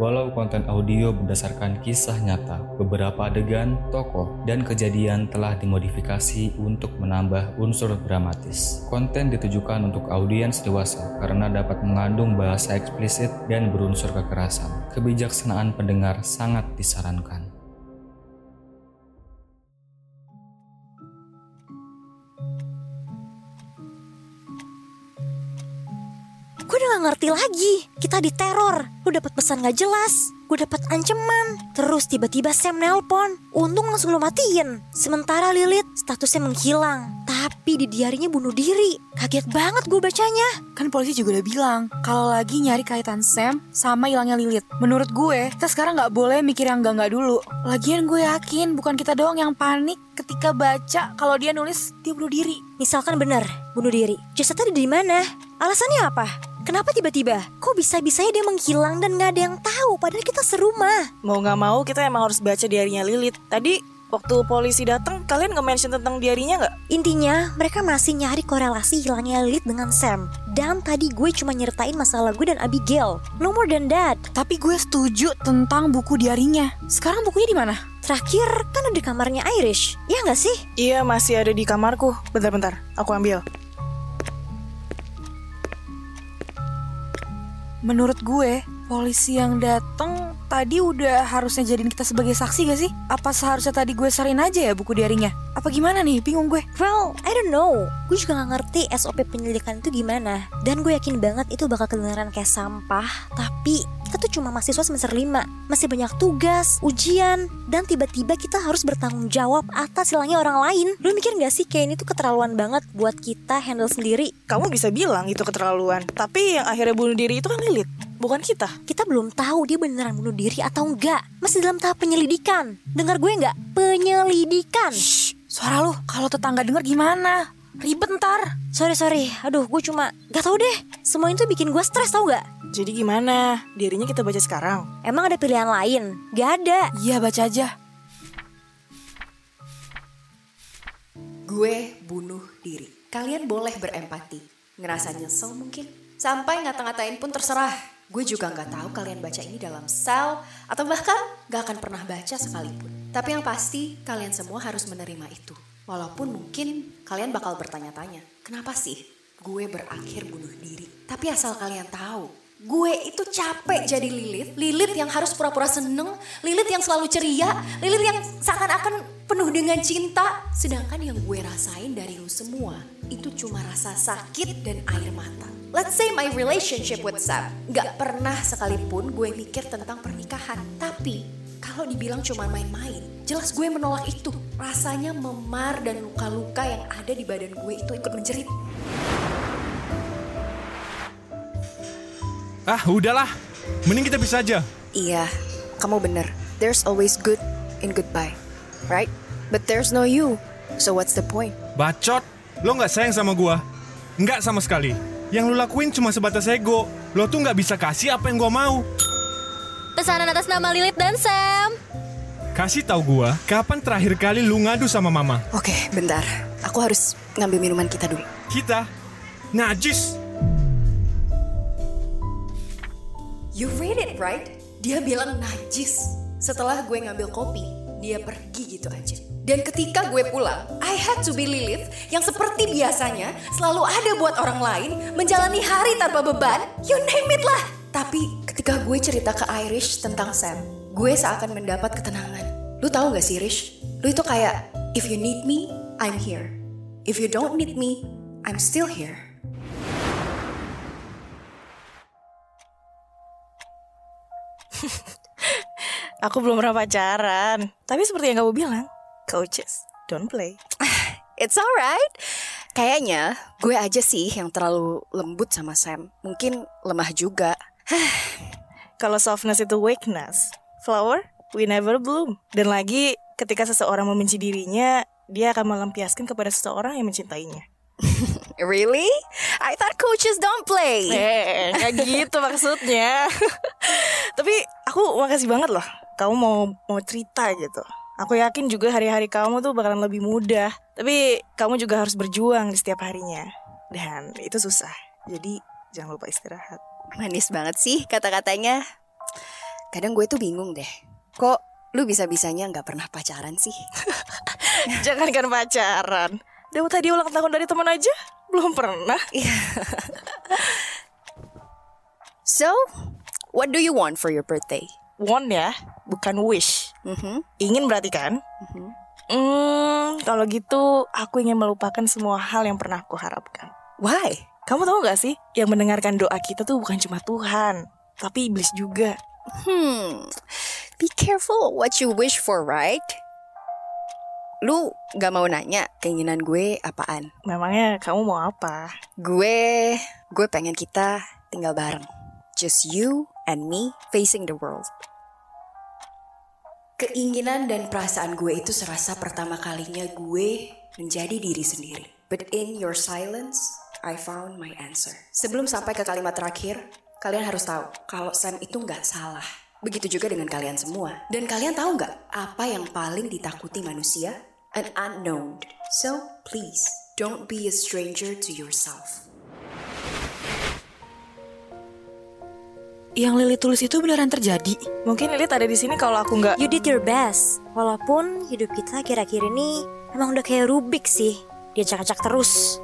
Walau konten audio berdasarkan kisah nyata, beberapa adegan, tokoh, dan kejadian telah dimodifikasi untuk menambah unsur dramatis. Konten ditujukan untuk audiens dewasa karena dapat mengandung bahasa eksplisit dan berunsur kekerasan. Kebijaksanaan pendengar sangat disarankan. Gue udah gak ngerti lagi. Kita diteror. Lu dapat pesan gak jelas. Gue dapat ancaman. Terus tiba-tiba Sam nelpon. Untung langsung lo matiin. Sementara Lilith statusnya menghilang. Tapi di diarinya bunuh diri. Kaget banget gue bacanya. Kan polisi juga udah bilang kalau lagi nyari kaitan Sam sama hilangnya Lilith. Menurut gue, kita sekarang nggak boleh mikir yang enggak-enggak dulu. Lagian gue yakin bukan kita doang yang panik ketika baca kalau dia nulis dia bunuh diri. Misalkan benar, bunuh diri. Jasadnya ada di mana? Alasannya apa? Kenapa tiba-tiba? Kok bisa-bisanya dia menghilang dan gak ada yang tahu padahal kita serumah? Mau nggak mau kita emang harus baca diarinya Lilith. Tadi waktu polisi datang kalian nge-mention tentang diarinya nggak? Intinya, mereka masih nyari korelasi hilangnya Lilith dengan Sam. Dan tadi gue cuma nyertain masalah gue dan Abigail. No more than that. Tapi gue setuju tentang buku diarinya. Sekarang bukunya di mana? Terakhir kan ada di kamarnya Irish. Ya nggak sih? Iya masih ada di kamarku. Bentar-bentar, aku ambil. Menurut gue, polisi yang datang tadi udah harusnya jadiin kita sebagai saksi gak sih? Apa seharusnya tadi gue sarin aja ya buku diarinya? Apa gimana nih? Bingung gue. Well, I don't know. Gue juga gak ngerti SOP penyelidikan itu gimana. Dan gue yakin banget itu bakal kedengeran kayak sampah. Tapi kita tuh cuma mahasiswa semester 5. Masih banyak tugas, ujian. Dan tiba-tiba kita harus bertanggung jawab atas hilangnya orang lain. Lu mikir gak sih kayak ini tuh keterlaluan banget buat kita handle sendiri? Kamu bisa bilang itu keterlaluan. Tapi yang akhirnya bunuh diri itu kan Lilith, bukan kita. Kita belum tahu dia beneran bunuh diri atau enggak. Masih dalam tahap penyelidikan. Dengar gue nggak? Penyelidikan. Shh, suara lu kalau tetangga denger gimana? Ribet ntar. Sorry sorry, aduh gue cuma gak tau deh. Semua itu bikin gue stres tau gak? Jadi gimana? Diarinya kita baca sekarang. Emang ada pilihan lain? Gak ada. Iya baca aja. Gue bunuh diri. Kalian boleh berempati. Ngerasa nyesel mungkin. Sampai ngata-ngatain pun terserah. Gue juga nggak tahu kalian baca ini dalam sel atau bahkan gak akan pernah baca sekalipun. Tapi yang pasti kalian semua harus menerima itu. Walaupun mungkin kalian bakal bertanya-tanya, kenapa sih gue berakhir bunuh diri? Tapi asal kalian tahu, gue itu capek jadi Lilith. Lilith yang harus pura-pura seneng, Lilith yang selalu ceria, Lilith yang seakan-akan penuh dengan cinta. Sedangkan yang gue rasain dari lu semua, itu cuma rasa sakit dan air mata. Let's say my relationship with Sam. Gak pernah sekalipun gue mikir tentang pernikahan. Tapi kalau dibilang cuma main-main, jelas gue menolak itu. Rasanya memar dan luka-luka yang ada di badan gue itu ikut menjerit. Ah, udahlah. Mending kita bisa aja. Iya, kamu bener. There's always good in goodbye, right? But there's no you. So what's the point? Bacot. Lo nggak sayang sama gua? Nggak sama sekali. Yang lo lakuin cuma sebatas ego. Lo tuh nggak bisa kasih apa yang gua mau. Pesanan atas nama Lilith dan Sam. Kasih tahu gua, kapan terakhir kali lu ngadu sama mama? Oke, bentar. Aku harus ngambil minuman kita dulu. Kita? Najis. You read it right? Dia bilang najis. Setelah gue ngambil kopi, dia pergi gitu aja. Dan ketika gue pulang, I had to be Lilith yang seperti biasanya selalu ada buat orang lain, menjalani hari tanpa beban, you name it lah. Tapi ketika gue cerita ke Irish tentang Sam, gue seakan mendapat ketenangan. Lu tahu gak sih Irish? Lu itu kayak, if you need me, I'm here. If you don't need me, I'm still here. Aku belum pernah pacaran. Tapi seperti yang kamu bilang, coaches don't play. It's alright. Kayaknya gue aja sih yang terlalu lembut sama Sam. Mungkin lemah juga. Kalau softness itu weakness, flower we never bloom. Dan lagi ketika seseorang membenci dirinya, dia akan melampiaskan kepada seseorang yang mencintainya. Really? I thought coaches don't play. Eh, nggak gitu maksudnya. Tapi aku makasih banget loh. Kamu mau mau cerita gitu. Aku yakin juga hari-hari kamu tuh bakalan lebih mudah. Tapi kamu juga harus berjuang di setiap harinya. Dan itu susah. Jadi jangan lupa istirahat. Manis banget sih kata-katanya. kadang gue tuh bingung deh. Kok lu bisa-bisanya nggak pernah pacaran sih? Jangankan pacaran. Dapat hadiah ulang tahun dari teman aja belum pernah. So, what do you want for your birthday? Want ya, bukan wish. Mhm. Ingin berarti kan? Mhm. Hmm, kalau gitu aku ingin melupakan semua hal yang pernah aku harapkan. Why? Kamu tahu gak sih, yang mendengarkan doa kita tuh bukan cuma Tuhan, tapi iblis juga. Hmm, be careful what you wish for, right? Lu gak mau nanya keinginan gue apaan? Memangnya kamu mau apa? Gue, gue pengen kita tinggal bareng. Just you and me facing the world. Keinginan dan perasaan gue itu serasa pertama kalinya gue menjadi diri sendiri. But in your silence, I found my answer. Sebelum sampai ke kalimat terakhir, kalian harus tahu kalau Sam itu nggak salah. Begitu juga dengan kalian semua. Dan kalian tahu nggak apa yang paling ditakuti manusia? An unknown. So please, don't be a stranger to yourself. Yang Lili tulis itu beneran terjadi. Mungkin Lilit ada di sini kalau aku nggak. You did your best. Walaupun hidup kita kira-kira ini emang udah kayak Rubik sih. Dia acak-acak terus.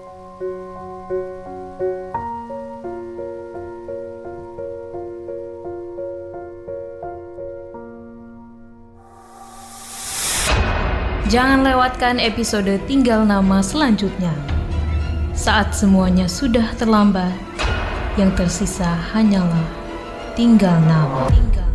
Jangan lewatkan episode Tinggal Nama selanjutnya. Saat semuanya sudah terlambat, yang tersisa hanyalah tinggal nama. Tinggal